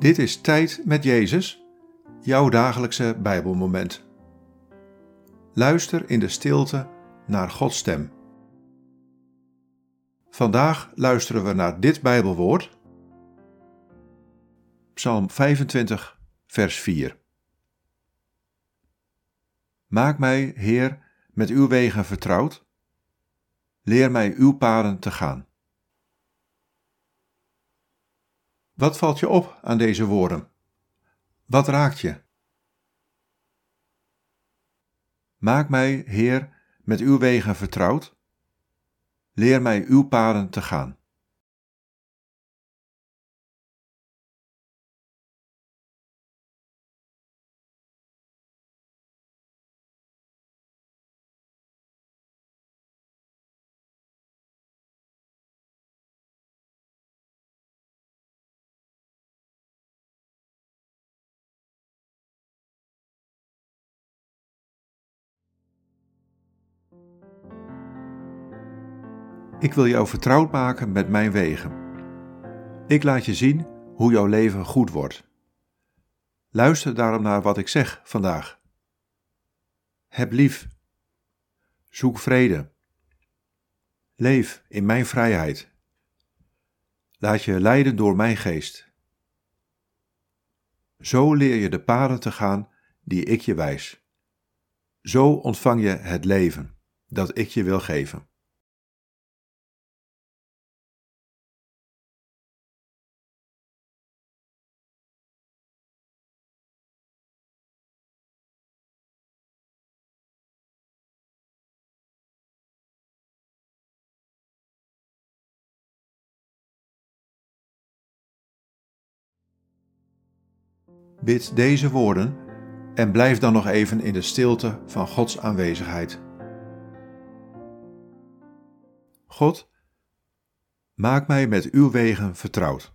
Dit is Tijd met Jezus, jouw dagelijkse Bijbelmoment. Luister in de stilte naar Gods stem. Vandaag luisteren we naar dit Bijbelwoord. Psalm 25, vers 4. Maak mij, Heer, met uw wegen vertrouwd. Leer mij uw paden te gaan. Wat valt je op aan deze woorden? Wat raakt je? Maak mij, Heer, met uw wegen vertrouwd. Leer mij uw paden te gaan. Ik wil jou vertrouwd maken met mijn wegen. Ik laat je zien hoe jouw leven goed wordt. Luister daarom naar wat ik zeg vandaag. Heb lief. Zoek vrede. Leef in mijn vrijheid. Laat je leiden door mijn geest. Zo leer je de paden te gaan die ik je wijs. Zo ontvang je het leven dat ik je wil geven. Bid deze woorden en blijf dan nog even in de stilte van Gods aanwezigheid. God, maak mij met uw wegen vertrouwd.